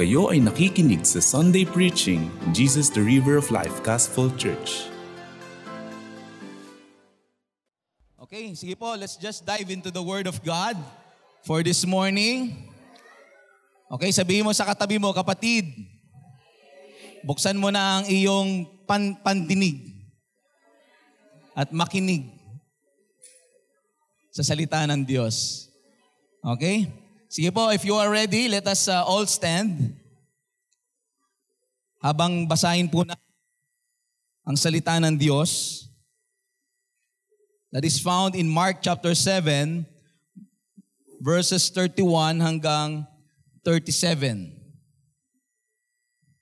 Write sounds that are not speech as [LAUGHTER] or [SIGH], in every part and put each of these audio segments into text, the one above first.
Kayo ay nakikinig sa Sunday Preaching, Jesus the River of Life Gospel Church. Okay, sige po, let's just dive into the Word of God for this morning. Okay, sabihin mo sa katabi mo, kapatid, buksan mo na ang iyong pan pandinig at makinig sa salita ng Diyos. Okay? Sige po, if you are ready, let us uh, all stand. Habang basahin po na ang salita ng Diyos that is found in Mark chapter 7 verses 31 hanggang 37.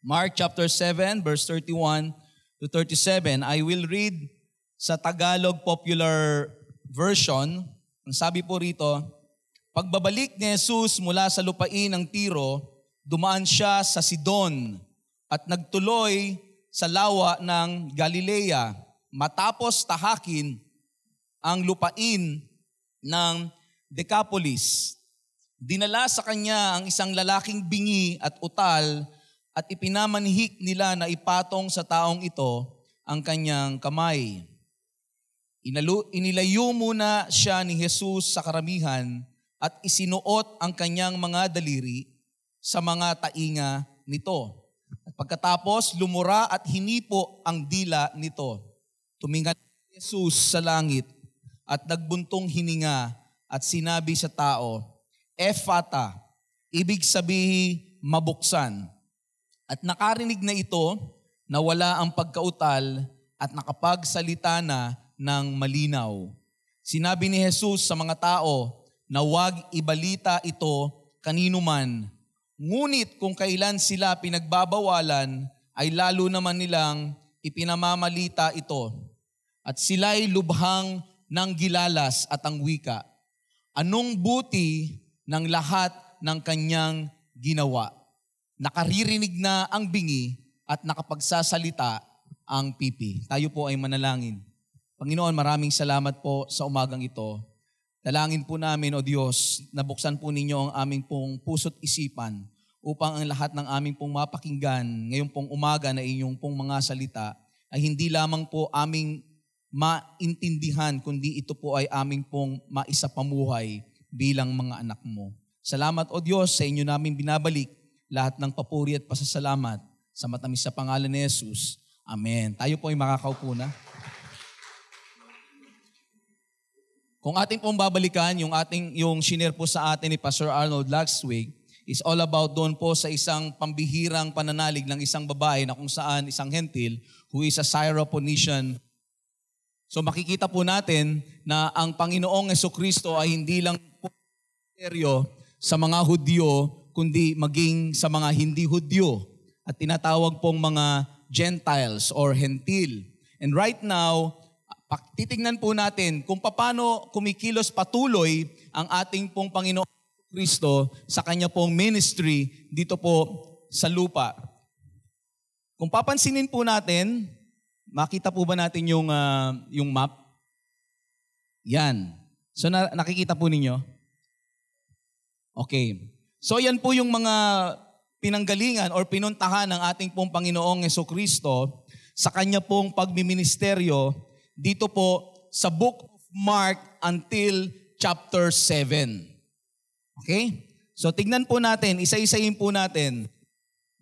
Mark chapter 7 verse 31 to 37. I will read sa Tagalog Popular Version. Ang sabi po rito, Pagbabalik ni Jesus mula sa lupain ng Tiro, dumaan siya sa Sidon at nagtuloy sa lawa ng Galilea matapos tahakin ang lupain ng Decapolis. Dinala sa kanya ang isang lalaking bingi at utal at ipinamanhik nila na ipatong sa taong ito ang kanyang kamay. Inalu, inilayo muna siya ni Jesus sa karamihan at isinuot ang kanyang mga daliri sa mga tainga nito. At pagkatapos, lumura at hinipo ang dila nito. Tumingan Jesus sa langit at nagbuntong hininga at sinabi sa tao, Efata, ibig sabihin mabuksan. At nakarinig na ito na wala ang pagkautal at nakapagsalita na ng malinaw. Sinabi ni Jesus sa mga tao, na huwag ibalita ito kanino man. Ngunit kung kailan sila pinagbabawalan, ay lalo naman nilang ipinamamalita ito. At sila'y lubhang ng gilalas at ang wika. Anong buti ng lahat ng kanyang ginawa? Nakaririnig na ang bingi at nakapagsasalita ang pipi. Tayo po ay manalangin. Panginoon, maraming salamat po sa umagang ito. Dalangin po namin, O Diyos, nabuksan po ninyo ang aming pong puso't isipan upang ang lahat ng aming pong mapakinggan ngayong pong umaga na inyong pong mga salita ay hindi lamang po aming maintindihan, kundi ito po ay aming pong maisapamuhay bilang mga anak mo. Salamat, O Diyos, sa inyo namin binabalik lahat ng papuri at pasasalamat sa matamis sa pangalan ni Jesus. Amen. Tayo po ay makakaupo na. Kung ating pong babalikan, yung ating yung shinare po sa atin ni Pastor Arnold last week is all about doon po sa isang pambihirang pananalig ng isang babae na kung saan isang hentil who is a Syrophoenician. So makikita po natin na ang Panginoong Yeso Kristo ay hindi lang po sa mga Hudyo, kundi maging sa mga hindi Hudyo at tinatawag pong mga Gentiles or Hentil. And right now, titingnan po natin kung paano kumikilos patuloy ang ating pong Panginoon Kristo sa kanya pong ministry dito po sa lupa. Kung papansinin po natin, makita po ba natin yung, uh, yung map? Yan. So na, nakikita po ninyo? Okay. So yan po yung mga pinanggalingan or pinuntahan ng ating pong Panginoong Yeso Kristo sa kanya pong pagmiministeryo dito po sa book of Mark until chapter 7. Okay? So tignan po natin, isa-isahin po natin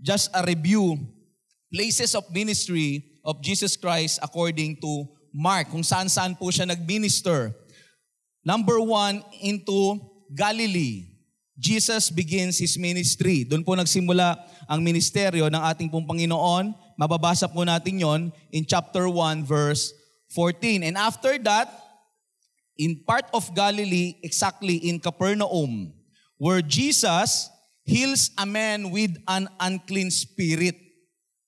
just a review places of ministry of Jesus Christ according to Mark, kung saan-saan po siya nag-minister. Number one, into Galilee. Jesus begins His ministry. Doon po nagsimula ang ministeryo ng ating pong Panginoon. Mababasa po natin yon in chapter 1 verse 14. And after that, in part of Galilee, exactly in Capernaum, where Jesus heals a man with an unclean spirit.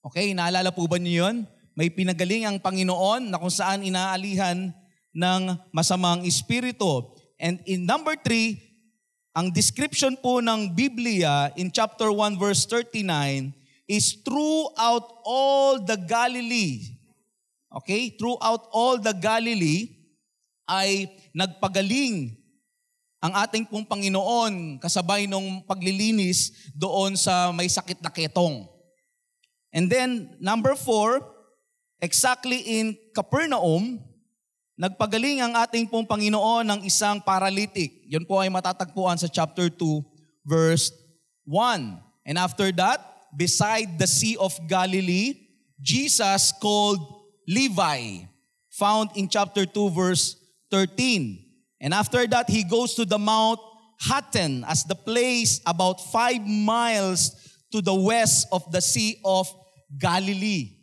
Okay, naalala po ba niyo yun? May pinagaling ang Panginoon na kung saan inaalihan ng masamang espiritu. And in number three, ang description po ng Biblia in chapter 1 verse 39 is throughout all the Galilee okay, throughout all the Galilee, ay nagpagaling ang ating pong Panginoon kasabay nung paglilinis doon sa may sakit na ketong. And then, number four, exactly in Capernaum, nagpagaling ang ating pong Panginoon ng isang paralytic. Yun po ay matatagpuan sa chapter 2, verse 1. And after that, beside the Sea of Galilee, Jesus called Levi, found in chapter 2, verse 13. And after that, he goes to the Mount Hatten as the place about five miles to the west of the Sea of Galilee.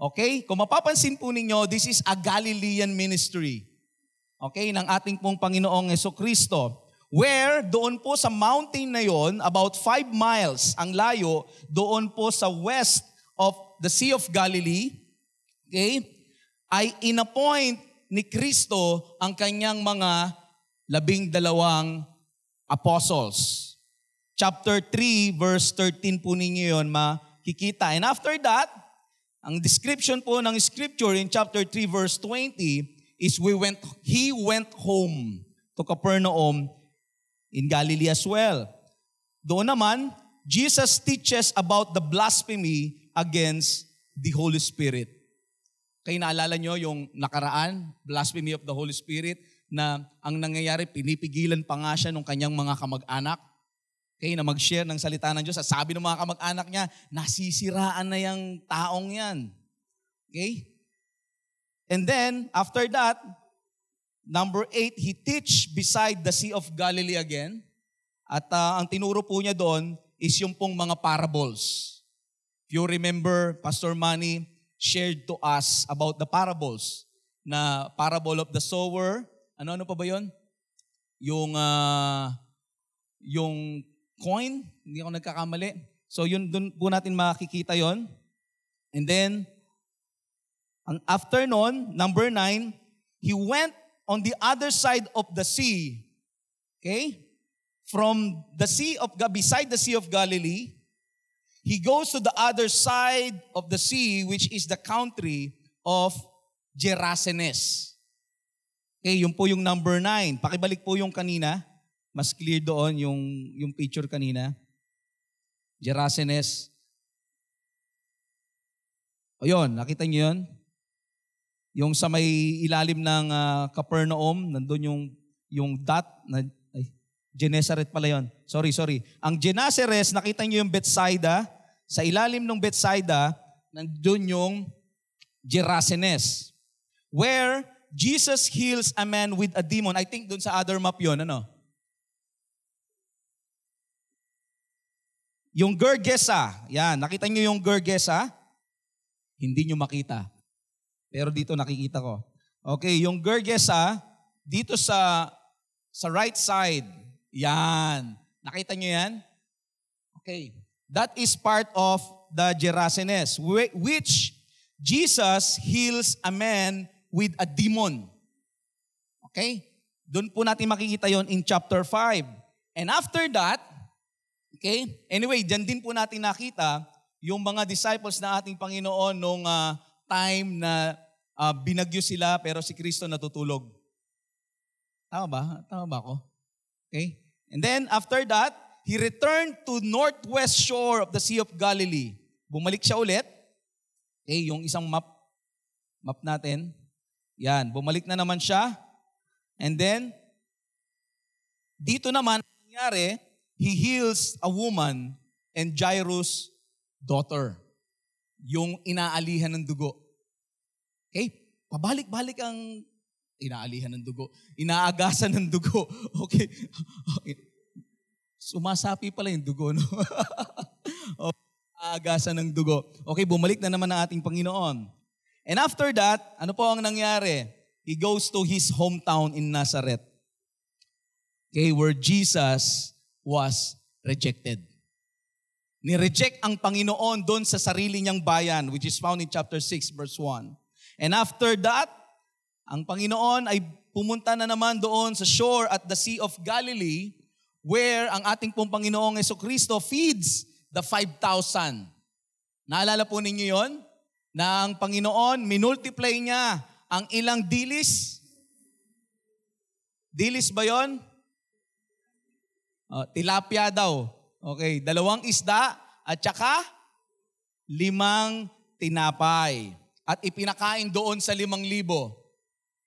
Okay? Kung mapapansin po ninyo, this is a Galilean ministry. Okay? Ng ating pong Panginoong Yeso Kristo. Where doon po sa mountain na yon, about five miles ang layo, doon po sa west of the Sea of Galilee, okay, ay inappoint ni Kristo ang kanyang mga labing dalawang apostles. Chapter 3, verse 13 po ninyo yun makikita. And after that, ang description po ng scripture in chapter 3, verse 20 is we went, he went home to Capernaum in Galilee as well. Doon naman, Jesus teaches about the blasphemy against the Holy Spirit. Kayo naalala nyo yung nakaraan, blasphemy of the Holy Spirit, na ang nangyayari, pinipigilan pa nga siya ng kanyang mga kamag-anak. Okay, na mag-share ng salita ng Diyos. At sabi ng mga kamag-anak niya, nasisiraan na yung taong yan. Okay? And then, after that, number eight, he teach beside the Sea of Galilee again. At uh, ang tinuro po niya doon is yung pong mga parables. If you remember, Pastor Manny, shared to us about the parables na parable of the sower. Ano-ano pa ba yon? Yung, uh, yung coin, hindi ako nagkakamali. So yun, dun po natin makikita yon. And then, ang after nun, number nine, he went on the other side of the sea. Okay? From the sea of, beside the Sea of Galilee, he goes to the other side of the sea, which is the country of Gerasenes. Okay, yun po yung number nine. Pakibalik po yung kanina. Mas clear doon yung, yung picture kanina. Gerasenes. O yun, nakita niyo yun? Yung sa may ilalim ng uh, Capernaum, nandun yung, yung dot, na, ay, Genesaret pala yon. Sorry, sorry. Ang Genesaret, nakita niyo yung Bethsaida, sa ilalim ng Bethsaida, nandun yung Gerasenes. Where Jesus heals a man with a demon. I think dun sa other map yon ano? Yung Gergesa. Yan, nakita niyo yung Gergesa? Hindi niyo makita. Pero dito nakikita ko. Okay, yung Gergesa, dito sa sa right side. Yan. Nakita niyo yan? Okay. That is part of the Gerasenes, which Jesus heals a man with a demon. Okay? Doon po natin makikita yon in chapter 5. And after that, okay, anyway, dyan din po natin nakita yung mga disciples na ating Panginoon nung uh, time na uh, binagyo sila pero si Kristo natutulog. Tama ba? Tama ba ako? Okay? And then after that, he returned to northwest shore of the Sea of Galilee. Bumalik siya ulit. Okay, yung isang map, map natin. Yan, bumalik na naman siya. And then, dito naman, nangyari, he heals a woman and Jairus' daughter. Yung inaalihan ng dugo. Okay, pabalik-balik ang inaalihan ng dugo. Inaagasan ng dugo. [LAUGHS] Okay. Sumasapi pala yung dugo, no? [LAUGHS] o, agasan ng dugo. Okay, bumalik na naman ang ating Panginoon. And after that, ano po ang nangyari? He goes to his hometown in Nazareth. Okay, where Jesus was rejected. Ni-reject ang Panginoon doon sa sarili niyang bayan, which is found in chapter 6, verse 1. And after that, ang Panginoon ay pumunta na naman doon sa shore at the Sea of Galilee where ang ating pong Panginoong Yeso Kristo feeds the 5,000. Naalala po ninyo yon? Na ang Panginoon, minultiply niya ang ilang dilis. Dilis ba yon? Uh, tilapia daw. Okay, dalawang isda at saka limang tinapay. At ipinakain doon sa limang libo.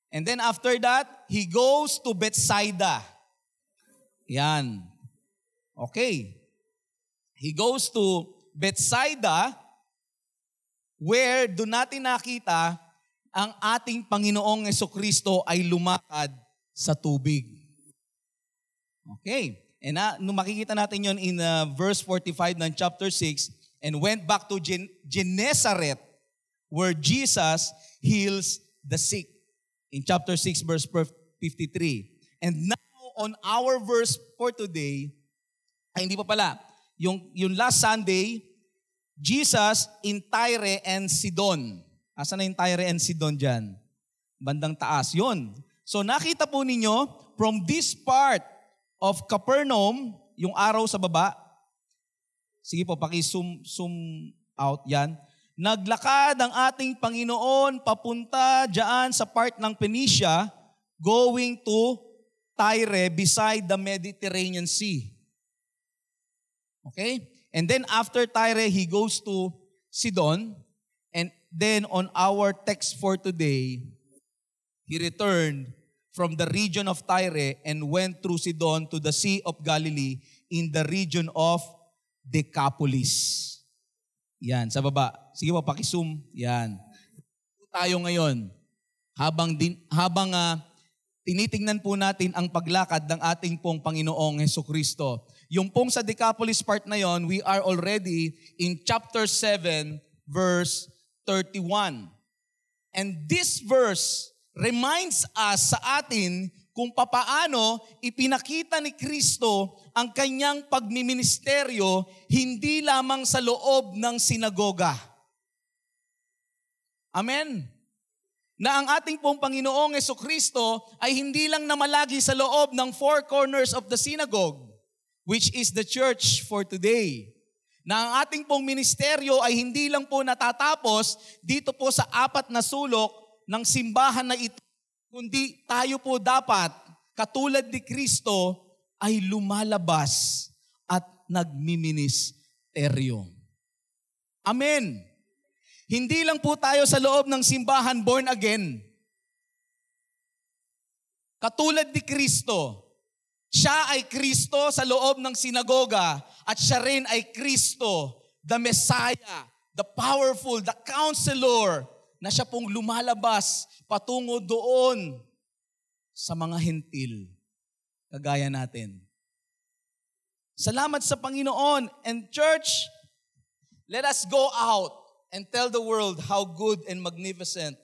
And then after that, he goes to Bethsaida. Yan. Okay. He goes to Bethsaida where doon natin nakita ang ating Panginoong Kristo ay lumakad sa tubig. Okay. And uh, nung makikita natin yon in uh, verse 45 ng chapter 6, and went back to Gen- Gennesaret where Jesus heals the sick. In chapter 6 verse 53. And now on our verse for today, ay hindi pa pala, yung, yung last Sunday, Jesus in Tyre and Sidon. Asa na yung Tyre and Sidon dyan? Bandang taas. Yun. So nakita po ninyo, from this part of Capernaum, yung araw sa baba, sige po, paki-zoom zoom out yan. Naglakad ang ating Panginoon papunta diyan sa part ng Phoenicia, going to Tyre beside the Mediterranean Sea. Okay? And then after Tyre, he goes to Sidon. And then on our text for today, he returned from the region of Tyre and went through Sidon to the Sea of Galilee in the region of Decapolis. Yan, sa baba. Sige po, paki-zoom. Yan. Tayo ngayon, habang, din, habang uh, tinitingnan po natin ang paglakad ng ating pong Panginoong Heso Kristo. Yung pong sa Decapolis part na yon, we are already in chapter 7, verse 31. And this verse reminds us sa atin kung papaano ipinakita ni Kristo ang kanyang pagmiministeryo hindi lamang sa loob ng sinagoga. Amen. Na ang ating pong Panginoong Yeso Kristo ay hindi lang namalagi sa loob ng four corners of the synagogue, which is the church for today. Na ang ating pong ministeryo ay hindi lang po natatapos dito po sa apat na sulok ng simbahan na ito, kundi tayo po dapat, katulad ni Kristo, ay lumalabas at nagmiministeryo. Amen. Hindi lang po tayo sa loob ng simbahan born again. Katulad ni Kristo, siya ay Kristo sa loob ng sinagoga at siya rin ay Kristo, the Messiah, the powerful, the counselor, na siya pong lumalabas patungo doon sa mga hentil, kagaya natin. Salamat sa Panginoon. And church, let us go out and tell the world how good and magnificent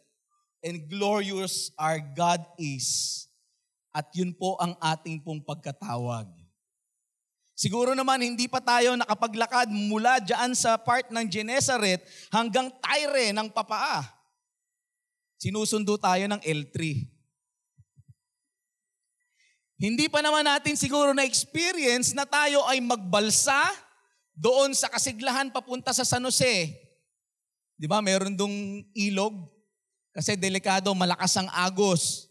and glorious our God is. At yun po ang ating pong pagkatawag. Siguro naman hindi pa tayo nakapaglakad mula dyan sa part ng Genesaret hanggang Tyre ng Papaa. Sinusundo tayo ng L3. Hindi pa naman natin siguro na experience na tayo ay magbalsa doon sa kasiglahan papunta sa San Jose. Di ba, meron dong ilog kasi delikado, malakas ang agos.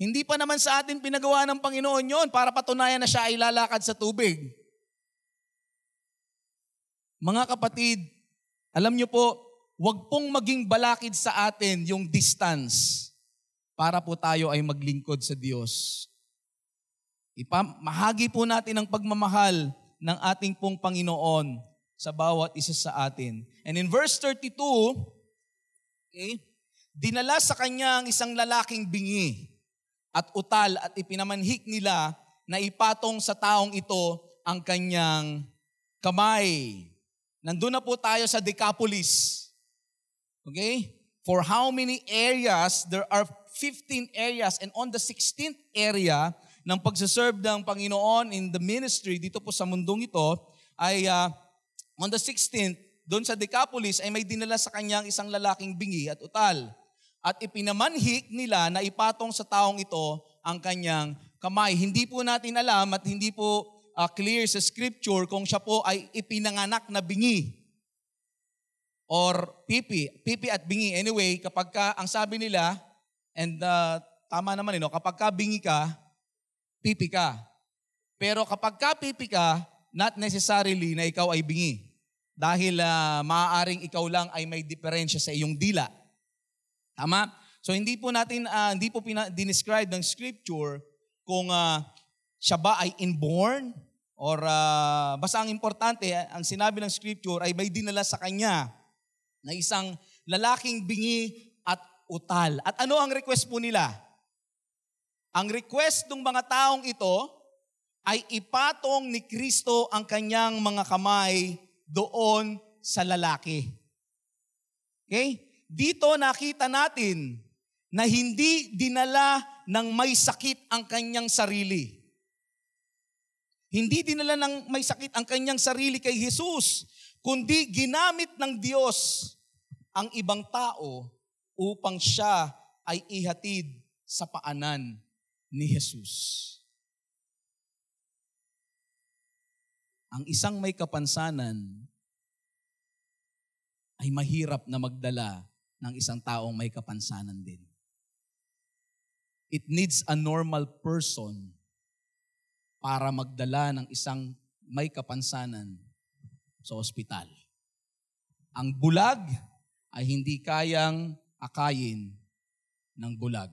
Hindi pa naman sa atin pinagawa ng Panginoon yon para patunayan na siya ay lalakad sa tubig. Mga kapatid, alam niyo po, Huwag pong maging balakid sa atin yung distance para po tayo ay maglingkod sa Diyos. Ipamahagi po natin ang pagmamahal ng ating pong Panginoon sa bawat isa sa atin. And in verse 32, okay, dinala sa kanya ang isang lalaking bingi at utal at ipinamanhik nila na ipatong sa taong ito ang kanyang kamay. Nandun na po tayo sa Decapolis. Okay? For how many areas? There are 15 areas and on the 16th area ng pagsaserve ng Panginoon in the ministry dito po sa mundong ito ay uh, on the 16th, doon sa Decapolis ay may dinala sa kanyang isang lalaking bingi at utal. At ipinamanhik nila na ipatong sa taong ito ang kanyang kamay. Hindi po natin alam at hindi po uh, clear sa scripture kung siya po ay ipinanganak na bingi or pipi, pipi at bingi. Anyway, kapag ka, ang sabi nila, and uh, tama naman, eh, no? kapag ka bingi ka, pipi ka. Pero kapag ka pipi ka, not necessarily na ikaw ay bingi. Dahil uh, maaaring ikaw lang ay may diferensya sa iyong dila. Tama? So hindi po natin, uh, hindi po pina- dinescribe ng scripture kung uh, siya ba ay inborn or uh, basta ang importante, ang sinabi ng scripture ay may dinala sa kanya na isang lalaking bingi at utal. At ano ang request po nila? Ang request ng mga taong ito ay ipatong ni Kristo ang kanyang mga kamay doon sa lalaki. Okay? Dito nakita natin na hindi dinala ng may sakit ang kanyang sarili. Hindi dinala ng may sakit ang kanyang sarili kay Jesus, kundi ginamit ng Diyos ang ibang tao upang siya ay ihatid sa paanan ni Jesus. Ang isang may kapansanan ay mahirap na magdala ng isang taong may kapansanan din. It needs a normal person para magdala ng isang may kapansanan sa ospital. Ang bulag ay hindi kayang akayin ng bulag.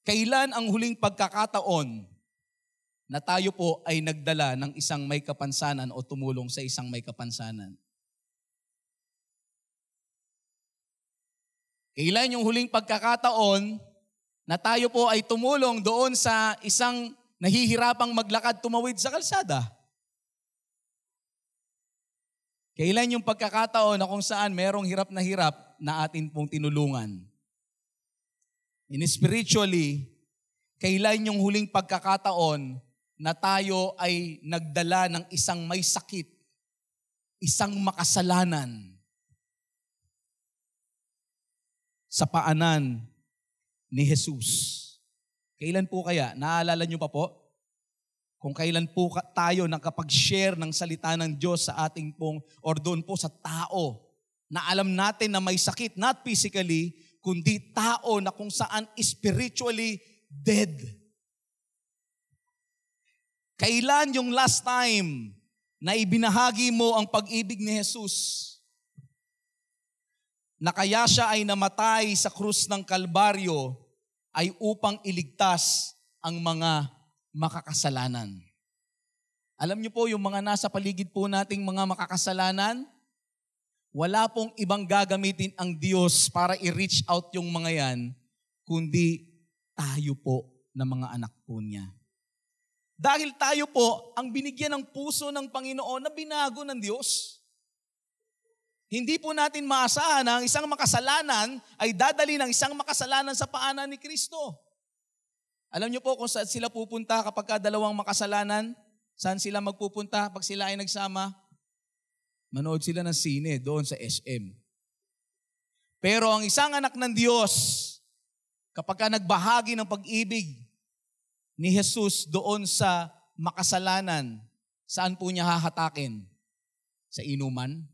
Kailan ang huling pagkakataon na tayo po ay nagdala ng isang may kapansanan o tumulong sa isang may kapansanan. Kailan yung huling pagkakataon na tayo po ay tumulong doon sa isang nahihirapang maglakad tumawid sa kalsada? Kailan yung pagkakataon na kung saan merong hirap na hirap na atin pong tinulungan? In spiritually, kailan yung huling pagkakataon na tayo ay nagdala ng isang may sakit, isang makasalanan sa paanan ni Jesus. Kailan po kaya? Naalala niyo pa po? Kung kailan po tayo nakapag-share ng salita ng Diyos sa ating pong, or doon po sa tao, na alam natin na may sakit, not physically, kundi tao na kung saan spiritually dead. Kailan yung last time na ibinahagi mo ang pag-ibig ni Jesus? Na kaya siya ay namatay sa krus ng Kalbaryo ay upang iligtas ang mga makakasalanan. Alam niyo po, yung mga nasa paligid po nating mga makakasalanan, wala pong ibang gagamitin ang Diyos para i-reach out yung mga yan, kundi tayo po na mga anak po niya. Dahil tayo po ang binigyan ng puso ng Panginoon na binago ng Diyos. Hindi po natin maasahan na ang isang makasalanan ay dadali ng isang makasalanan sa paanan ni Kristo. Alam niyo po kung saan sila pupunta kapag dalawang makasalanan? Saan sila magpupunta pag sila ay nagsama? Manood sila ng sine doon sa SM. Pero ang isang anak ng Diyos, kapag ka nagbahagi ng pag-ibig, ni Jesus doon sa makasalanan, saan po niya hahatakin? Sa inuman?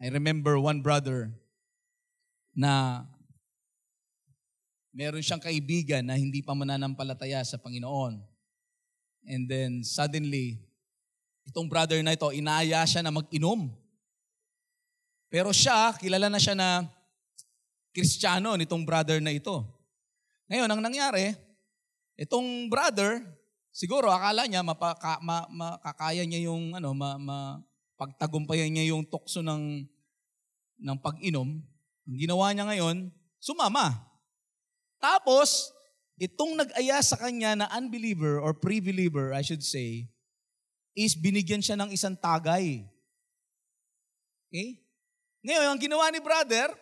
I remember one brother na meron siyang kaibigan na hindi pa mananampalataya sa Panginoon. And then suddenly, itong brother na ito, inaaya siya na mag-inom. Pero siya, kilala na siya na Kristiyano nitong brother na ito. Ngayon, ang nangyari, itong brother, siguro akala niya mapaka, ma, makakaya niya yung ano, ma, ma, pagtagumpayan niya yung tukso ng, ng pag-inom. Ang ginawa niya ngayon, sumama. Tapos, itong nag-aya sa kanya na unbeliever or pre-believer, I should say, is binigyan siya ng isang tagay. Okay? Ngayon, ang ginawa ni brother,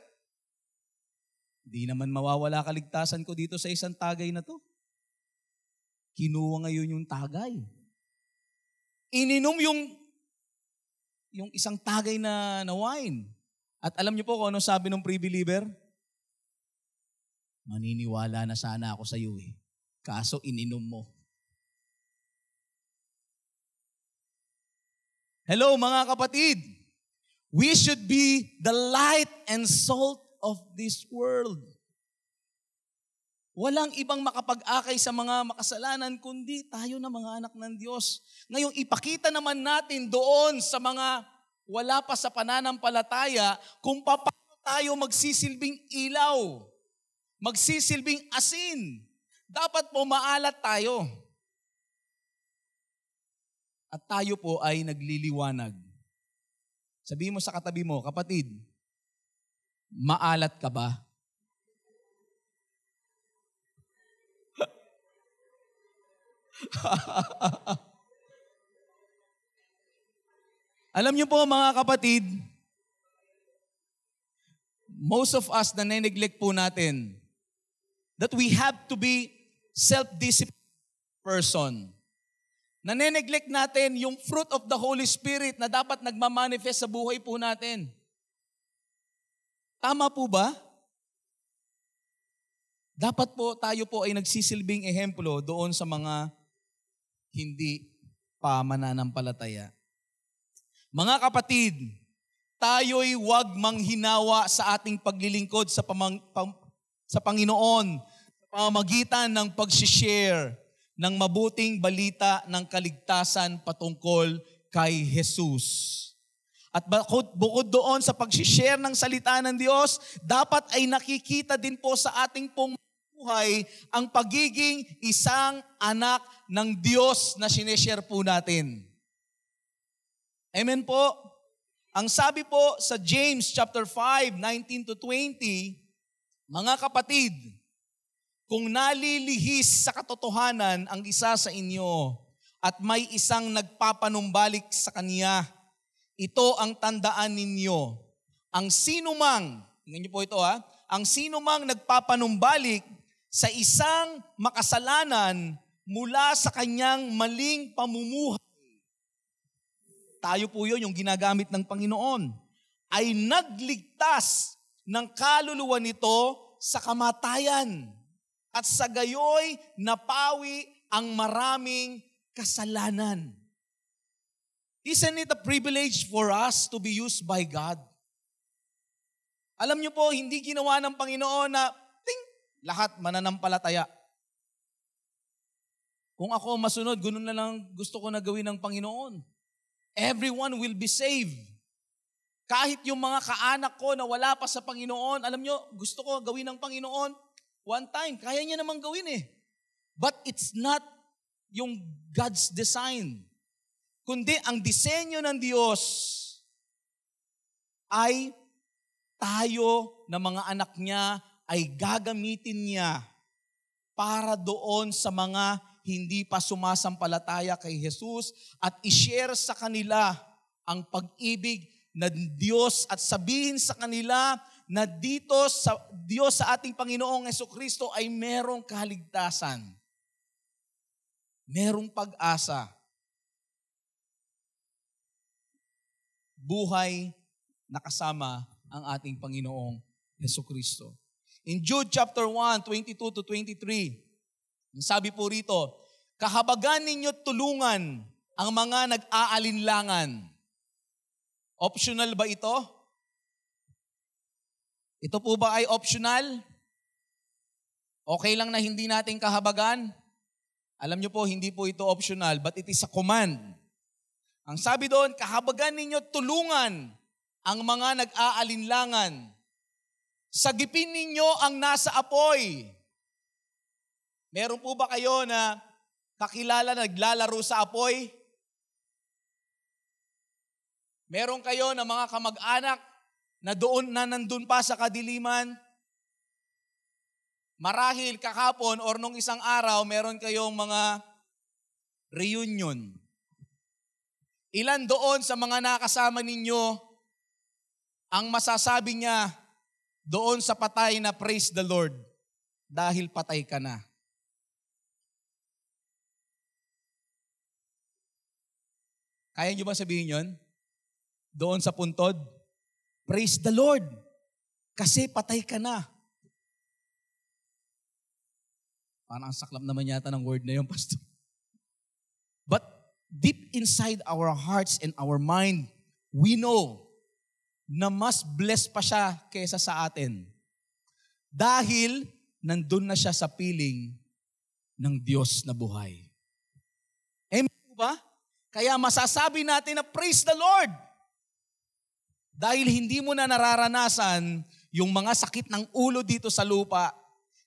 Di naman mawawala kaligtasan ko dito sa isang tagay na to. Kinuha ngayon yung tagay. Ininom yung yung isang tagay na, na wine. At alam niyo po kung ano sabi ng pre-believer? Maniniwala na sana ako sa iyo eh. Kaso ininom mo. Hello mga kapatid. We should be the light and salt of this world. Walang ibang makapag-akay sa mga makasalanan kundi tayo na mga anak ng Diyos. Ngayong ipakita naman natin doon sa mga wala pa sa pananampalataya kung paano tayo magsisilbing ilaw, magsisilbing asin. Dapat po maalat tayo. At tayo po ay nagliliwanag. Sabi mo sa katabi mo, kapatid, maalat ka ba? Alam niyo po mga kapatid, most of us na neglect po natin that we have to be self-disciplined person. Naneneglect natin yung fruit of the Holy Spirit na dapat nagmamanifest sa buhay po natin. Tama po ba? Dapat po tayo po ay nagsisilbing ehemplo doon sa mga hindi pa mananampalataya. Mga kapatid, tayo'y huwag manghinawa sa ating paglilingkod sa, pamang, pam, sa Panginoon sa pamamagitan ng pag-share ng mabuting balita ng kaligtasan patungkol kay Jesus. At bukod, doon sa pag-share ng salita ng Diyos, dapat ay nakikita din po sa ating pong buhay ang pagiging isang anak ng Diyos na sineshare po natin. Amen po. Ang sabi po sa James chapter 5, 19 to 20, mga kapatid, kung nalilihis sa katotohanan ang isa sa inyo at may isang nagpapanumbalik sa kanya, ito ang tandaan ninyo. Ang sinumang, tingnan niyo po ito ha, ang sinumang nagpapanumbalik sa isang makasalanan mula sa kanyang maling pamumuhay. Tayo po yun, yung ginagamit ng Panginoon. Ay nagligtas ng kaluluwa nito sa kamatayan. At sa gayoy, napawi ang maraming kasalanan. Isn't it a privilege for us to be used by God? Alam niyo po, hindi ginawa ng Panginoon na lahat mananampalataya. Kung ako masunod, ganun na lang gusto ko na gawin ng Panginoon. Everyone will be saved. Kahit yung mga kaanak ko na wala pa sa Panginoon, alam nyo, gusto ko gawin ng Panginoon, one time, kaya niya namang gawin eh. But it's not yung God's design. Kundi ang disenyo ng Diyos ay tayo na mga anak niya ay gagamitin niya para doon sa mga hindi pa sumasampalataya kay Jesus at ishare sa kanila ang pag-ibig na Diyos at sabihin sa kanila na dito sa Diyos sa ating Panginoong Yeso Kristo ay merong kaligtasan. Merong pag-asa. Buhay na kasama ang ating Panginoong Yeso Kristo. In Jude chapter 1, 22 to 23, sabi po rito, kahabagan ninyo tulungan ang mga nag-aalinlangan. Optional ba ito? Ito po ba ay optional? Okay lang na hindi natin kahabagan? Alam niyo po, hindi po ito optional, but it is a command. Ang sabi doon, kahabagan ninyo tulungan ang mga nag-aalinlangan Sagipin ninyo ang nasa apoy. Meron po ba kayo na kakilala na naglalaro sa apoy? Meron kayo na mga kamag-anak na doon na nandun pa sa kadiliman? Marahil kakapon or nung isang araw, meron kayong mga reunion. Ilan doon sa mga nakasama ninyo ang masasabi niya, doon sa patay na praise the Lord dahil patay ka na. Kaya nyo ba sabihin yon? Doon sa puntod, praise the Lord kasi patay ka na. Parang ang saklap naman yata ng word na yun, [LAUGHS] Pastor. Deep inside our hearts and our mind, we know na mas blessed pa siya kaysa sa atin. Dahil nandun na siya sa piling ng Diyos na buhay. Amen ba? Kaya masasabi natin na praise the Lord. Dahil hindi mo na nararanasan yung mga sakit ng ulo dito sa lupa,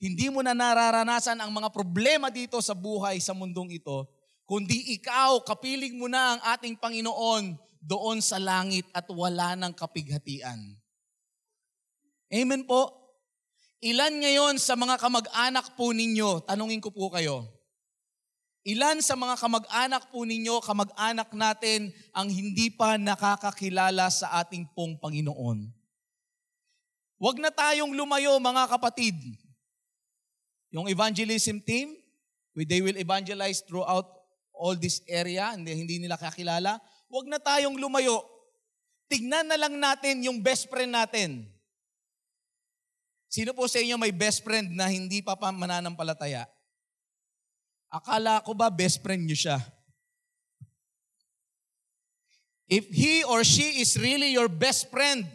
hindi mo na nararanasan ang mga problema dito sa buhay sa mundong ito, kundi ikaw, kapiling mo na ang ating Panginoon doon sa langit at wala ng kapighatian. Amen po. Ilan ngayon sa mga kamag-anak po ninyo, tanungin ko po kayo, Ilan sa mga kamag-anak po ninyo, kamag-anak natin, ang hindi pa nakakakilala sa ating pong Panginoon? Huwag na tayong lumayo mga kapatid. Yung evangelism team, they will evangelize throughout all this area, hindi, hindi nila kakilala. Huwag na tayong lumayo. Tignan na lang natin yung best friend natin. Sino po sa inyo may best friend na hindi pa mananampalataya? Akala ko ba best friend niyo siya? If he or she is really your best friend,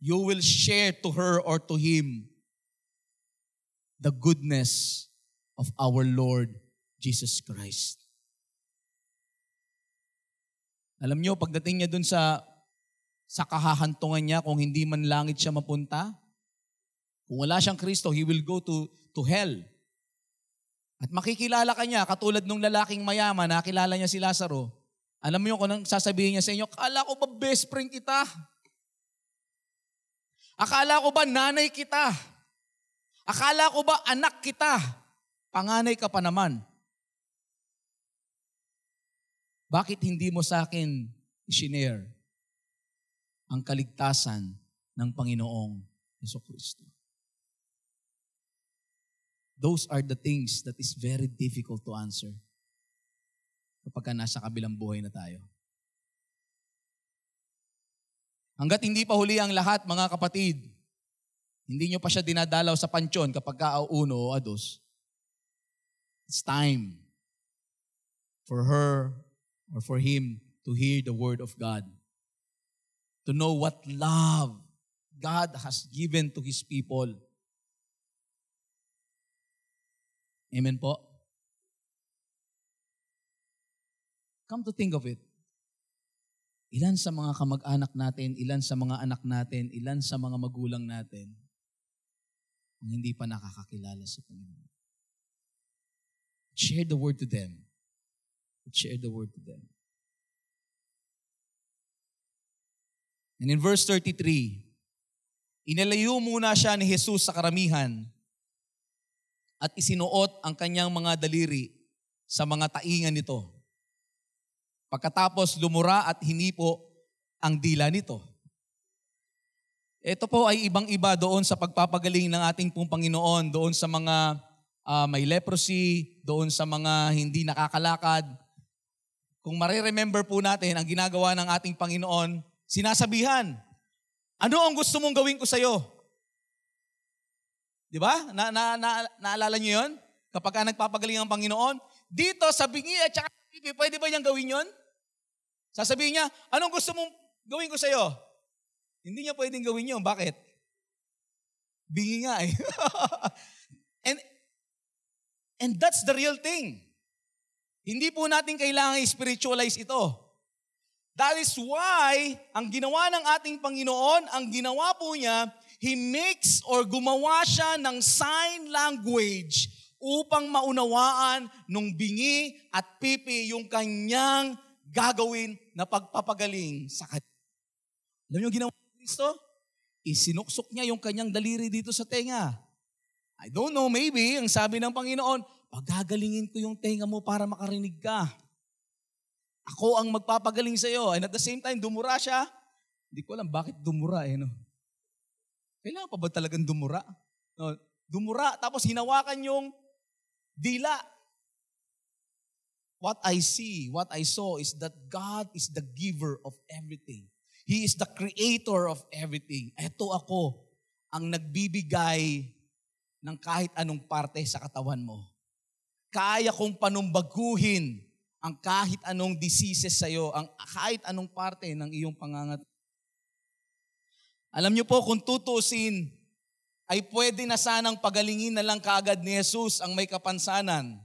you will share to her or to him the goodness of our Lord Jesus Christ. Alam niyo, pagdating niya dun sa sa kahahantungan niya, kung hindi man langit siya mapunta, kung wala siyang Kristo, he will go to, to hell. At makikilala ka niya, katulad nung lalaking mayaman, nakilala niya si Lazaro. Alam mo yung kung sasabihin niya sa inyo, kala ko ba best friend kita? Akala ko ba nanay kita? Akala ko ba anak kita? Panganay ka pa naman. Bakit hindi mo sa akin isinare ang kaligtasan ng Panginoong Yeso Kristo? Those are the things that is very difficult to answer kapag ka nasa kabilang buhay na tayo. Hanggat hindi pa huli ang lahat, mga kapatid, hindi nyo pa siya dinadalaw sa pansyon kapag ka uno o ados, it's time for her or for him to hear the word of God. To know what love God has given to His people Amen po? Come to think of it. Ilan sa mga kamag-anak natin, ilan sa mga anak natin, ilan sa mga magulang natin ang hindi pa nakakakilala sa Panginoon. Share the word to them. Share the word to them. And in verse 33, inalayo muna siya ni Jesus sa karamihan at isinuot ang kanyang mga daliri sa mga taingan nito. Pagkatapos lumura at hinipo ang dila nito. Ito po ay ibang-iba doon sa pagpapagaling ng ating pong Panginoon, doon sa mga uh, may leprosy, doon sa mga hindi nakakalakad. Kung mariremember po natin ang ginagawa ng ating Panginoon, sinasabihan, ano ang gusto mong gawin ko sa iyo? Di ba? Na, na, na, naalala niyo yon? Kapag ka nagpapagaling ang Panginoon, dito sa bingi at saka pipi, pwede ba niyang gawin yon? Sasabihin niya, anong gusto mong gawin ko sa iyo? Hindi niya pwedeng gawin yon. Bakit? Bingi nga eh. [LAUGHS] and, and that's the real thing. Hindi po natin kailangan spiritualize ito. That is why, ang ginawa ng ating Panginoon, ang ginawa po niya, He makes or gumawa siya ng sign language upang maunawaan nung bingi at pipi yung kanyang gagawin na pagpapagaling sa kanya. Alam niyo ginawa ni Kristo? Isinuksok niya yung kanyang daliri dito sa tenga. I don't know, maybe, ang sabi ng Panginoon, pagagalingin ko yung tenga mo para makarinig ka. Ako ang magpapagaling sa iyo. And at the same time, dumura siya. Hindi ko alam bakit dumura eh. No? Kailangan pa ba talagang dumura? No, dumura, tapos hinawakan yung dila. What I see, what I saw is that God is the giver of everything. He is the creator of everything. Ito ako, ang nagbibigay ng kahit anong parte sa katawan mo. Kaya kong panumbaguhin ang kahit anong diseases sa iyo, ang kahit anong parte ng iyong pangangat. Alam niyo po, kung tutusin, ay pwede na sanang pagalingin na lang kaagad ni Jesus ang may kapansanan.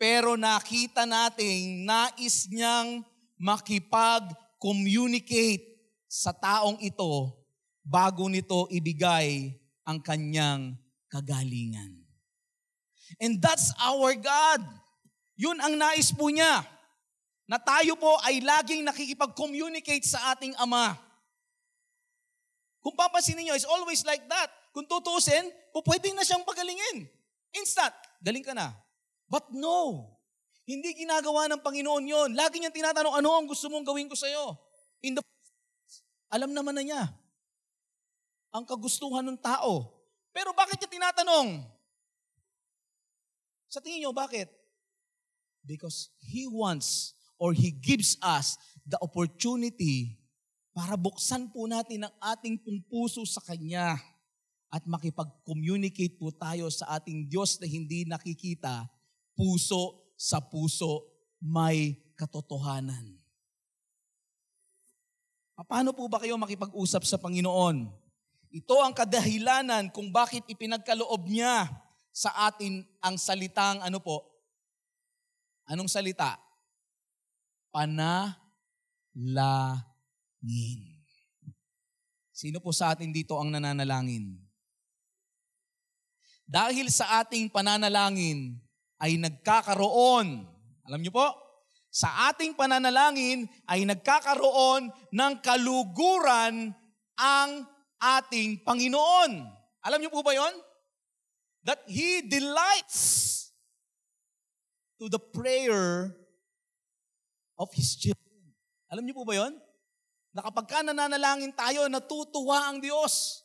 Pero nakita nating nais niyang makipag-communicate sa taong ito bago nito ibigay ang kanyang kagalingan. And that's our God. Yun ang nais po niya. Na tayo po ay laging nakikipag-communicate sa ating Ama. Kung papansinin niyo, it's always like that. Kung tutusin, po pwede na siyang pagalingin. Instant, galing ka na. But no, hindi ginagawa ng Panginoon yon. Lagi niyang tinatanong, ano ang gusto mong gawin ko sa'yo? In the alam naman na niya ang kagustuhan ng tao. Pero bakit niya tinatanong? Sa tingin niyo, bakit? Because He wants or He gives us the opportunity para buksan po natin ang ating pong puso sa Kanya at makipag-communicate po tayo sa ating Diyos na hindi nakikita, puso sa puso may katotohanan. Paano po ba kayo makipag-usap sa Panginoon? Ito ang kadahilanan kung bakit ipinagkaloob niya sa atin ang salitang ano po? Anong salita? Panalangin. Sino po sa atin dito ang nananalangin? Dahil sa ating pananalangin ay nagkakaroon, alam niyo po, sa ating pananalangin ay nagkakaroon ng kaluguran ang ating Panginoon. Alam niyo po ba yon? That He delights to the prayer of His children. Alam niyo po ba yon? Na kapag ka nananalangin tayo, natutuwa ang Diyos.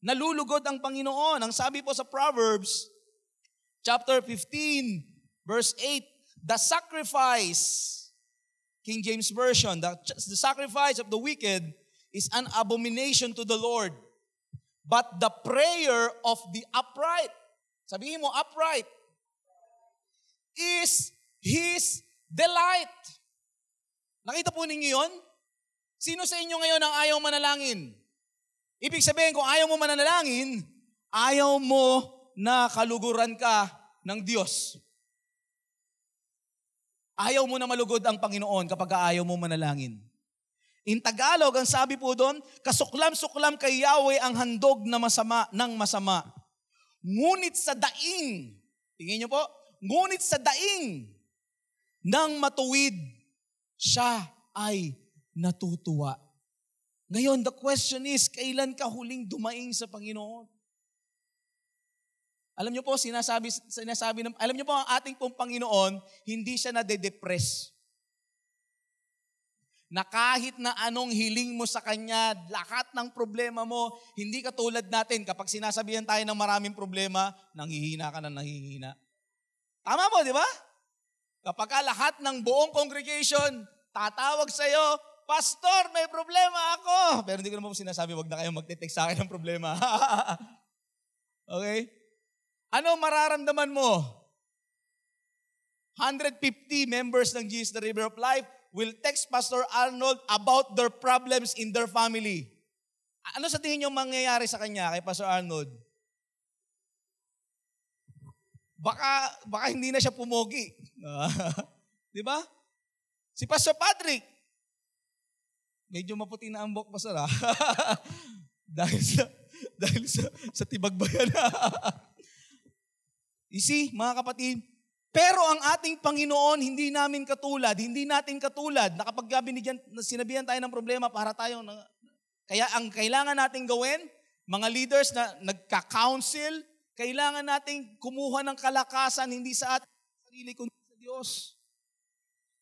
Nalulugod ang Panginoon. Ang sabi po sa Proverbs, chapter 15, verse 8, the sacrifice, King James Version, the, the sacrifice of the wicked is an abomination to the Lord. But the prayer of the upright, sabihin mo upright, is His delight. Nakita po ninyo yon? Sino sa inyo ngayon ang ayaw manalangin? Ibig sabihin, kung ayaw mo manalangin, ayaw mo na kaluguran ka ng Diyos. Ayaw mo na malugod ang Panginoon kapag ayaw mo manalangin. In Tagalog, ang sabi po doon, kasuklam-suklam kay Yahweh ang handog na masama ng masama. Ngunit sa daing, tingin niyo po, ngunit sa daing ng matuwid, siya ay natutuwa. Ngayon, the question is, kailan ka huling dumaing sa Panginoon? Alam niyo po, sinasabi, sinasabi ng, alam niyo po, ang ating pong Panginoon, hindi siya nade-depress. Na kahit na anong hiling mo sa Kanya, lahat ng problema mo, hindi katulad natin. Kapag sinasabihan tayo ng maraming problema, nanghihina ka na nanghihina. Tama po, di ba? Kapag ka lahat ng buong congregation tatawag sa iyo, Pastor, may problema ako. Pero hindi ko naman sinasabi, wag na kayo magte-text sa akin ng problema. [LAUGHS] okay? Ano mararamdaman mo? 150 members ng Jesus the River of Life will text Pastor Arnold about their problems in their family. Ano sa tingin niyo mangyayari sa kanya kay Pastor Arnold? Baka, baka hindi na siya pumogi. [LAUGHS] Di ba? Si Pastor Patrick, medyo maputi na ang buhok Pastor ha? [LAUGHS] dahil sa, dahil sa, sa tibagbayan. [LAUGHS] You see, mga kapatid, pero ang ating Panginoon, hindi namin katulad, hindi natin katulad na kapag sinabihan tayo ng problema para tayo, na, kaya ang kailangan natin gawin, mga leaders na nagka-counsel, kailangan nating kumuha ng kalakasan, hindi sa ating sarili, kundi sa Diyos.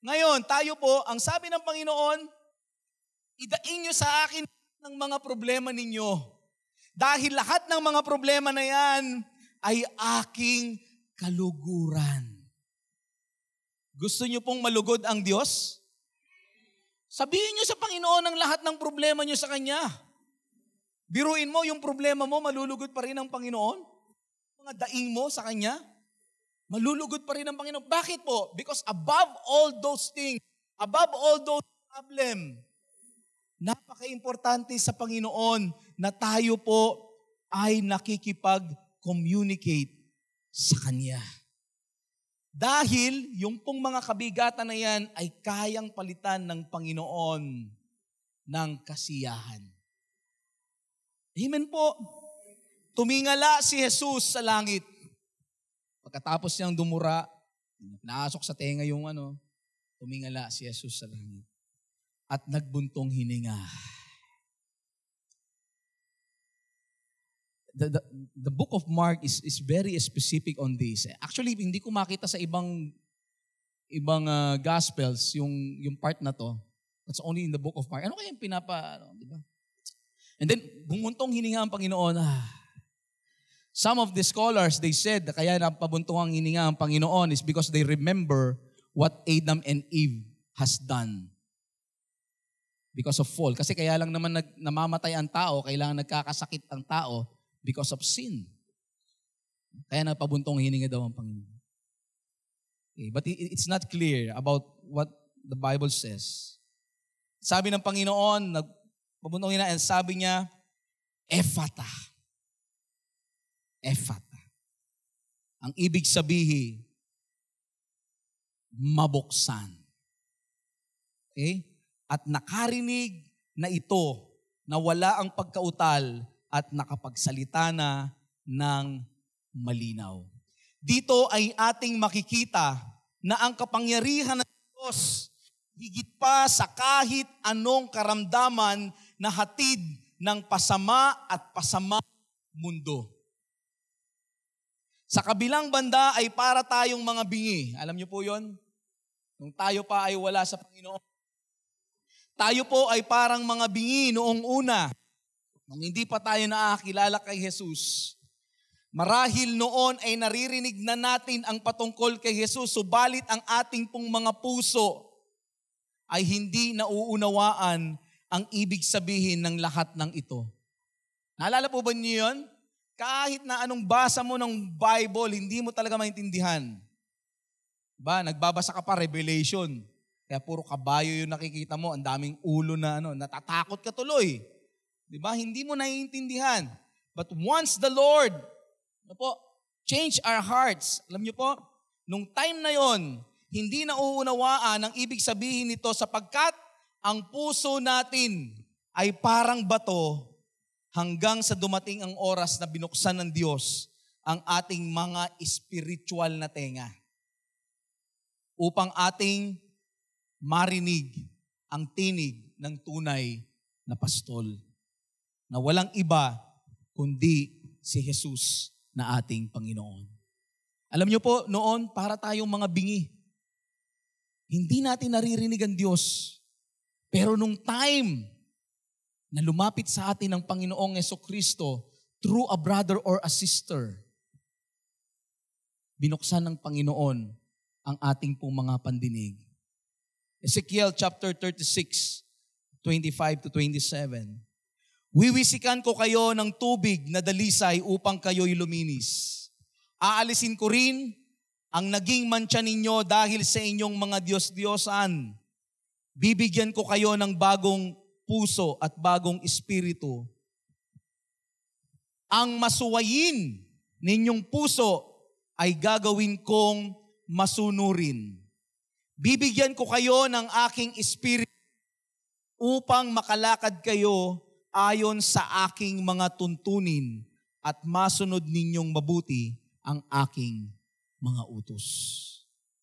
Ngayon, tayo po, ang sabi ng Panginoon, idaing nyo sa akin ng mga problema ninyo. Dahil lahat ng mga problema na yan, ay aking kaluguran. Gusto niyo pong malugod ang Diyos? Sabihin niyo sa Panginoon ang lahat ng problema niyo sa Kanya. Biruin mo yung problema mo, malulugod pa rin ang Panginoon. Mga daing mo sa Kanya, malulugod pa rin ang Panginoon. Bakit po? Because above all those things, above all those problem, napaka-importante sa Panginoon na tayo po ay nakikipag-communicate sa Kanya. Dahil yung pong mga kabigatan na yan ay kayang palitan ng Panginoon ng kasiyahan. Amen po. Tumingala si Jesus sa langit. Pagkatapos niyang dumura, naasok sa tenga yung ano, tumingala si Jesus sa langit. At nagbuntong hininga. The, the, book of Mark is, is very specific on this. Actually, hindi ko makita sa ibang ibang uh, gospels yung yung part na to. That's only in the book of Mark. Ano kaya yung pinapa, ano, di ba? And then, bumuntong hininga ang Panginoon. Ah, Some of the scholars, they said, kaya na pabuntong ang hininga ang Panginoon is because they remember what Adam and Eve has done. Because of fall. Kasi kaya lang naman nag, namamatay ang tao, kailangan nagkakasakit ang tao because of sin. Kaya napabuntong hininga daw ang Panginoon. Okay, but it's not clear about what the Bible says. Sabi ng Panginoon, nagpabuntong hininga, and sabi niya, Ephata. Ephata. Ang ibig sabihin, mabuksan. Okay? At nakarinig na ito na wala ang pagkautal at nakapagsalita na ng malinaw. Dito ay ating makikita na ang kapangyarihan ng Diyos higit pa sa kahit anong karamdaman na hatid ng pasama at pasama mundo. Sa kabilang banda ay para tayong mga bingi. Alam niyo po yon? Nung tayo pa ay wala sa Panginoon. Tayo po ay parang mga bingi noong una. Nung hindi pa tayo nakakilala kay Jesus, marahil noon ay naririnig na natin ang patungkol kay Jesus, subalit ang ating pong mga puso ay hindi nauunawaan ang ibig sabihin ng lahat ng ito. Naalala po ba niyo yun? Kahit na anong basa mo ng Bible, hindi mo talaga maintindihan. Ba, nagbabasa ka pa Revelation. Kaya puro kabayo yung nakikita mo, ang daming ulo na ano, natatakot ka tuloy. Di ba? Hindi mo naiintindihan. But once the Lord, ano po, change our hearts. Alam niyo po, nung time na yon, hindi na uunawaan ang ibig sabihin nito sapagkat ang puso natin ay parang bato hanggang sa dumating ang oras na binuksan ng Diyos ang ating mga spiritual na tenga upang ating marinig ang tinig ng tunay na pastol na walang iba kundi si Jesus na ating Panginoon. Alam niyo po, noon, para tayong mga bingi. Hindi natin naririnig ang Diyos. Pero nung time na lumapit sa atin ang Panginoong Yeso Kristo through a brother or a sister, binuksan ng Panginoon ang ating pong mga pandinig. Ezekiel chapter 36, 25 to 27. Wiwisikan ko kayo ng tubig na dalisay upang kayo'y luminis. Aalisin ko rin ang naging mantsa ninyo dahil sa inyong mga Diyos-Diyosan. Bibigyan ko kayo ng bagong puso at bagong espiritu. Ang masuwayin ninyong puso ay gagawin kong masunurin. Bibigyan ko kayo ng aking espiritu upang makalakad kayo ayon sa aking mga tuntunin at masunod ninyong mabuti ang aking mga utos.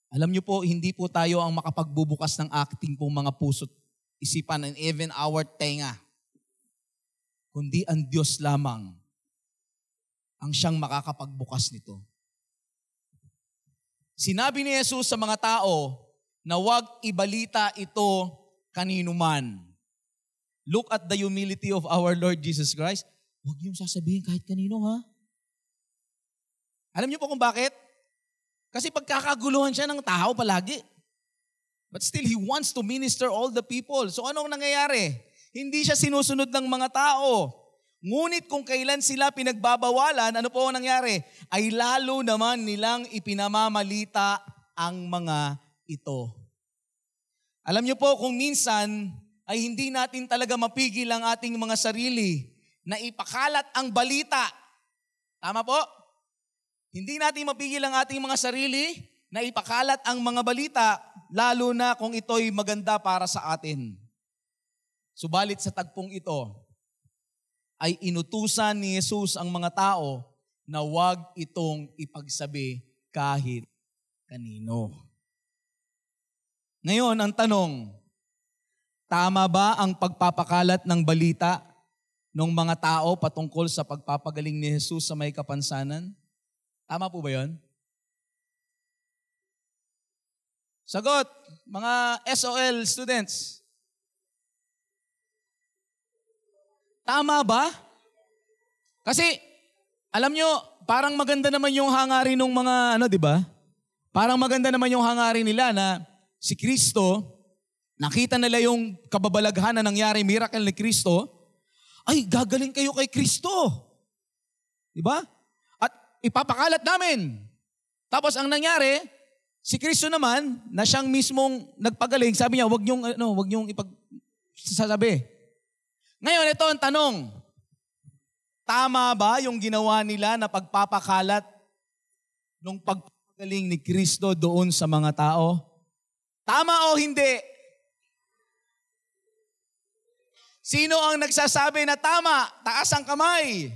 Alam niyo po, hindi po tayo ang makapagbubukas ng ating pong mga puso't isipan and even our tenga. Kundi ang Diyos lamang ang siyang makakapagbukas nito. Sinabi ni Jesus sa mga tao na huwag ibalita ito kanino man Look at the humility of our Lord Jesus Christ. Huwag niyong sasabihin kahit kanino ha. Alam niyo po kung bakit? Kasi pagkakaguluhan siya ng tao palagi. But still, He wants to minister all the people. So anong nangyayari? Hindi siya sinusunod ng mga tao. Ngunit kung kailan sila pinagbabawalan, ano po ang nangyari? Ay lalo naman nilang ipinamamalita ang mga ito. Alam niyo po kung minsan ay hindi natin talaga mapigil ang ating mga sarili na ipakalat ang balita Tama po? Hindi natin mapigil ang ating mga sarili na ipakalat ang mga balita, lalo na kung ito'y maganda para sa atin. Subalit sa tagpong ito, ay inutusan ni Jesus ang mga tao na huwag itong ipagsabi kahit kanino. Ngayon, ang tanong, tama ba ang pagpapakalat ng balita ng mga tao patungkol sa pagpapagaling ni Jesus sa may kapansanan? Tama po ba yon? Sagot, mga SOL students. Tama ba? Kasi, alam nyo, parang maganda naman yung hangarin ng mga, ano, di ba? Parang maganda naman yung hangarin nila na si Kristo, nakita nila yung kababalaghan na nangyari, miracle ni Kristo, ay, gagaling kayo kay Kristo. Di ba? At ipapakalat namin. Tapos ang nangyari, si Kristo naman, na siyang mismong nagpagaling, sabi niya, wag niyong, ano, wag niyong ipag, sasabi. Ngayon, ito ang tanong. Tama ba yung ginawa nila na pagpapakalat nung pagpagaling ni Kristo doon sa mga tao? Tama o hindi? Sino ang nagsasabi na tama? Taas ang kamay.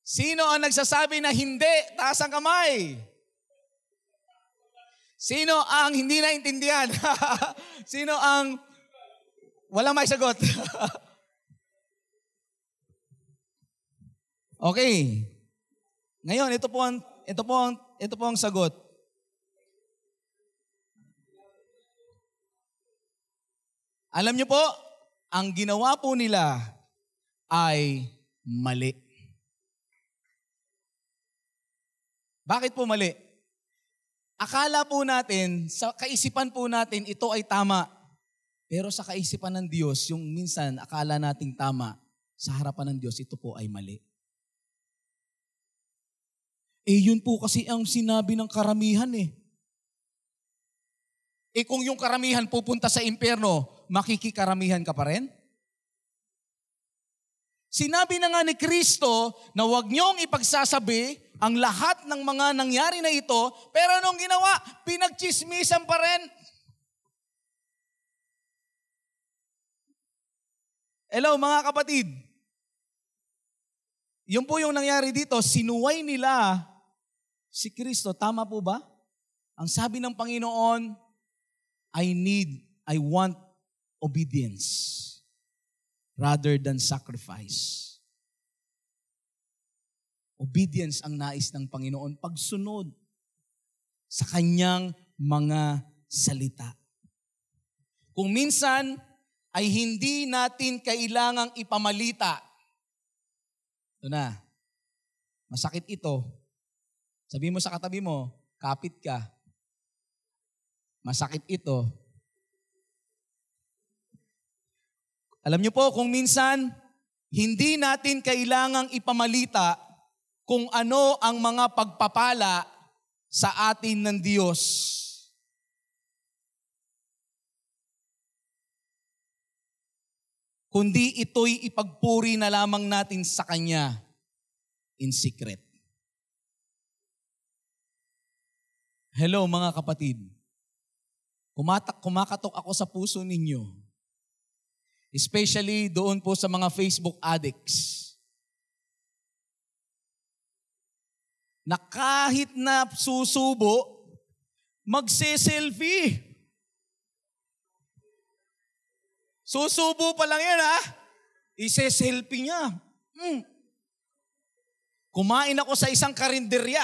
Sino ang nagsasabi na hindi? Taas ang kamay. Sino ang hindi naintindihan? [LAUGHS] Sino ang walang may sagot? [LAUGHS] okay. Ngayon, ito po ang ito po ang ito po ang sagot. Alam niyo po, ang ginawa po nila ay mali. Bakit po mali? Akala po natin, sa kaisipan po natin, ito ay tama. Pero sa kaisipan ng Diyos, yung minsan akala nating tama, sa harapan ng Diyos, ito po ay mali. Eh yun po kasi ang sinabi ng karamihan eh. Eh kung yung karamihan pupunta sa impyerno, makikikaramihan ka pa rin? Sinabi na nga ni Kristo na huwag niyong ipagsasabi ang lahat ng mga nangyari na ito, pero anong ginawa? Pinagchismisan pa rin. Hello mga kapatid. Yun po yung nangyari dito, sinuway nila si Kristo. Tama po ba? Ang sabi ng Panginoon, I need, I want obedience rather than sacrifice. Obedience ang nais ng Panginoon, pagsunod sa kanyang mga salita. Kung minsan ay hindi natin kailangang ipamalita. Ito na. Masakit ito. Sabi mo sa katabi mo, kapit ka. Masakit ito. Alam niyo po, kung minsan, hindi natin kailangang ipamalita kung ano ang mga pagpapala sa atin ng Diyos. Kundi ito'y ipagpuri na lamang natin sa Kanya in secret. Hello mga kapatid. Kumatak, kumakatok ako sa puso ninyo. Especially doon po sa mga Facebook addicts. na kahit na susubo, magse-selfie. Susubo pa lang yan ha. Ise-selfie niya. Hmm. Kumain ako sa isang karinderya.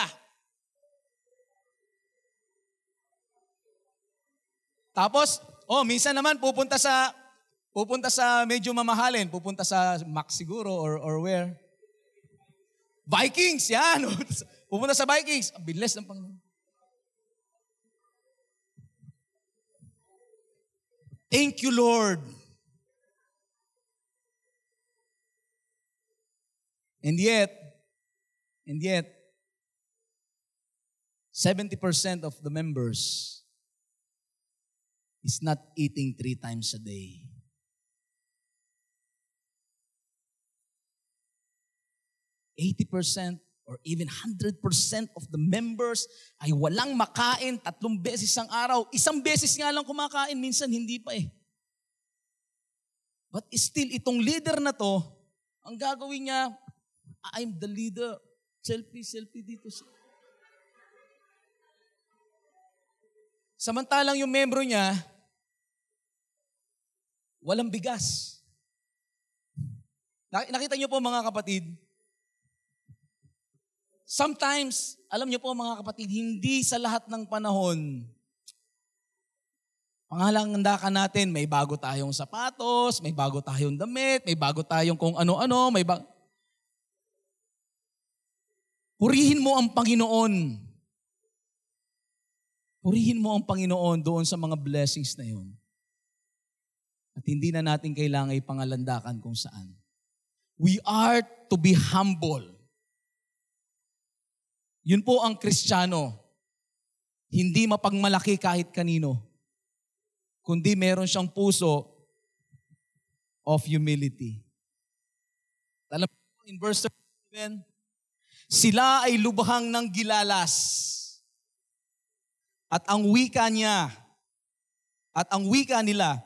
Tapos, oh, minsan naman pupunta sa pupunta sa medyo mamahalin, pupunta sa Max siguro or or where? Vikings, yan. [LAUGHS] Pupunta sa Vikings. Ang bilis ng Panginoon. Thank you, Lord. And yet, and yet, 70% of the members is not eating three times a day. 80% or even 100% of the members ay walang makain tatlong beses ang araw. Isang beses nga lang kumakain, minsan hindi pa eh. But still, itong leader na to, ang gagawin niya, I'm the leader. Selfie, selfie dito. Samantalang yung membro niya, walang bigas. Nakita niyo po mga kapatid, sometimes, alam niyo po mga kapatid, hindi sa lahat ng panahon, Pangalangandakan natin, may bago tayong sapatos, may bago tayong damit, may bago tayong kung ano-ano, may bago... Purihin mo ang Panginoon. Purihin mo ang Panginoon doon sa mga blessings na yun. At hindi na natin kailangan ipangalandakan kung saan. We are to be humble. Yun po ang Kristiyano. Hindi mapagmalaki kahit kanino kundi meron siyang puso of humility. Alam mo, in verse 37, sila ay lubhang ng gilalas. At ang wika niya, at ang wika nila,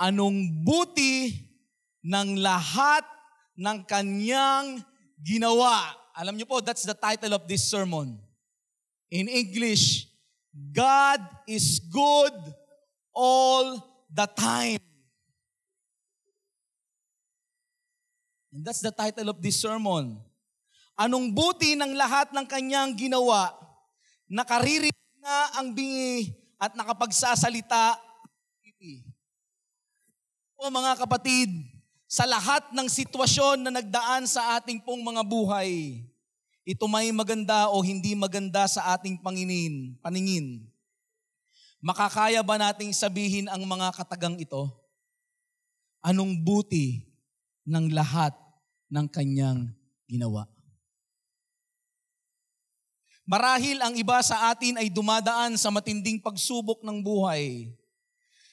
anong buti ng lahat ng kanyang ginawa. Alam niyo po, that's the title of this sermon. In English, God is good all the time. And that's the title of this sermon. Anong buti ng lahat ng kanyang ginawa, nakaririnig na ang bingi at nakapagsasalita. O mga kapatid, sa lahat ng sitwasyon na nagdaan sa ating pong mga buhay, ito may maganda o hindi maganda sa ating panginin, paningin. Makakaya ba nating sabihin ang mga katagang ito? Anong buti ng lahat ng kanyang ginawa? Marahil ang iba sa atin ay dumadaan sa matinding pagsubok ng buhay.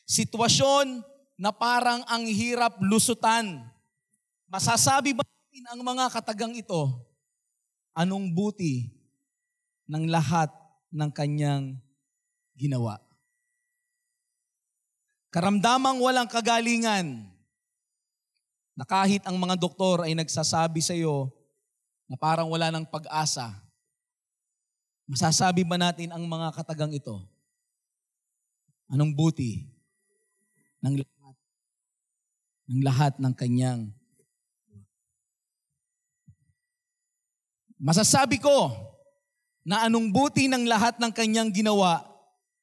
Sitwasyon na parang ang hirap lusutan. Masasabi ba natin ang mga katagang ito anong buti ng lahat ng kanyang ginawa. Karamdamang walang kagalingan na kahit ang mga doktor ay nagsasabi sa iyo na parang wala ng pag-asa, masasabi ba natin ang mga katagang ito? Anong buti ng lahat ng lahat ng kanyang Masasabi ko na anong buti ng lahat ng kanyang ginawa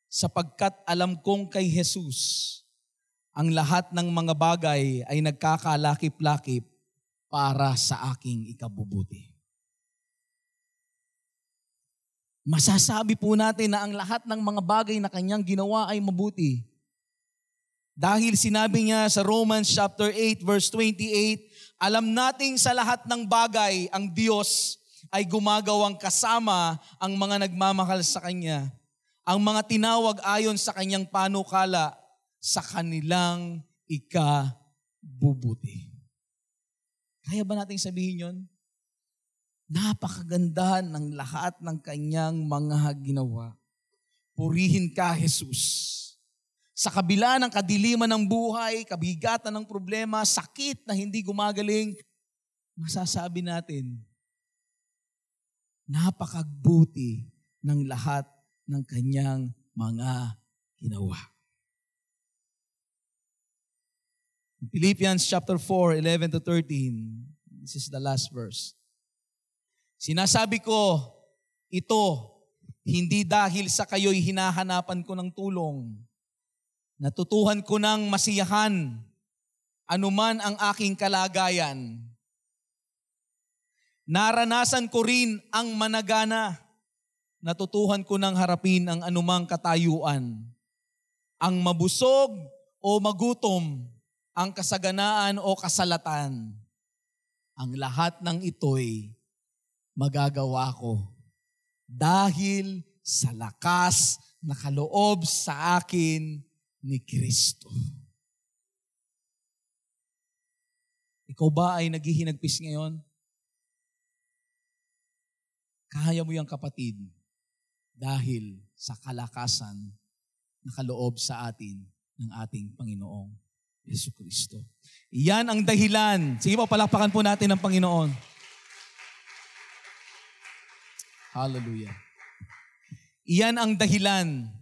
sapagkat alam kong kay Jesus ang lahat ng mga bagay ay nagkakalakip-lakip para sa aking ikabubuti. Masasabi po natin na ang lahat ng mga bagay na kanyang ginawa ay mabuti. Dahil sinabi niya sa Romans chapter 8 verse 28, alam nating sa lahat ng bagay ang Diyos ay gumagawang kasama ang mga nagmamahal sa Kanya, ang mga tinawag ayon sa Kanyang panukala sa kanilang ikabubuti. Kaya ba nating sabihin yon? Napakaganda ng lahat ng kanyang mga ginawa. Purihin ka, Jesus. Sa kabila ng kadiliman ng buhay, kabigatan ng problema, sakit na hindi gumagaling, masasabi natin, napakagbuti ng lahat ng kanyang mga ginawa. Philippians chapter 4, 11 to 13. This is the last verse. Sinasabi ko, ito, hindi dahil sa kayo'y hinahanapan ko ng tulong. Natutuhan ko ng masiyahan anuman ang aking kalagayan Naranasan ko rin ang managana. Natutuhan ko ng harapin ang anumang katayuan. Ang mabusog o magutom, ang kasaganaan o kasalatan. Ang lahat ng ito'y magagawa ko dahil sa lakas na kaloob sa akin ni Kristo. Ikaw ba ay naghihinagpis ngayon? Kaya mo yan kapatid dahil sa kalakasan na kaloob sa atin ng ating Panginoong Yesu Kristo. Iyan ang dahilan. Sige po, palakpakan po natin ang Panginoon. Hallelujah. Iyan ang dahilan,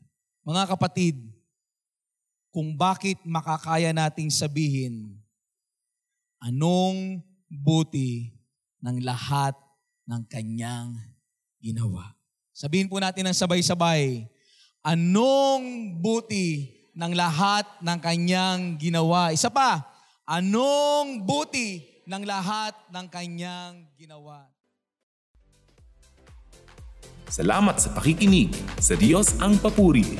mga kapatid, kung bakit makakaya nating sabihin anong buti ng lahat ng kanyang ginawa. Sabihin po natin ng sabay-sabay, anong buti ng lahat ng kanyang ginawa. Isa pa, anong buti ng lahat ng kanyang ginawa. Salamat sa pakikinig. Sa Diyos ang papuri.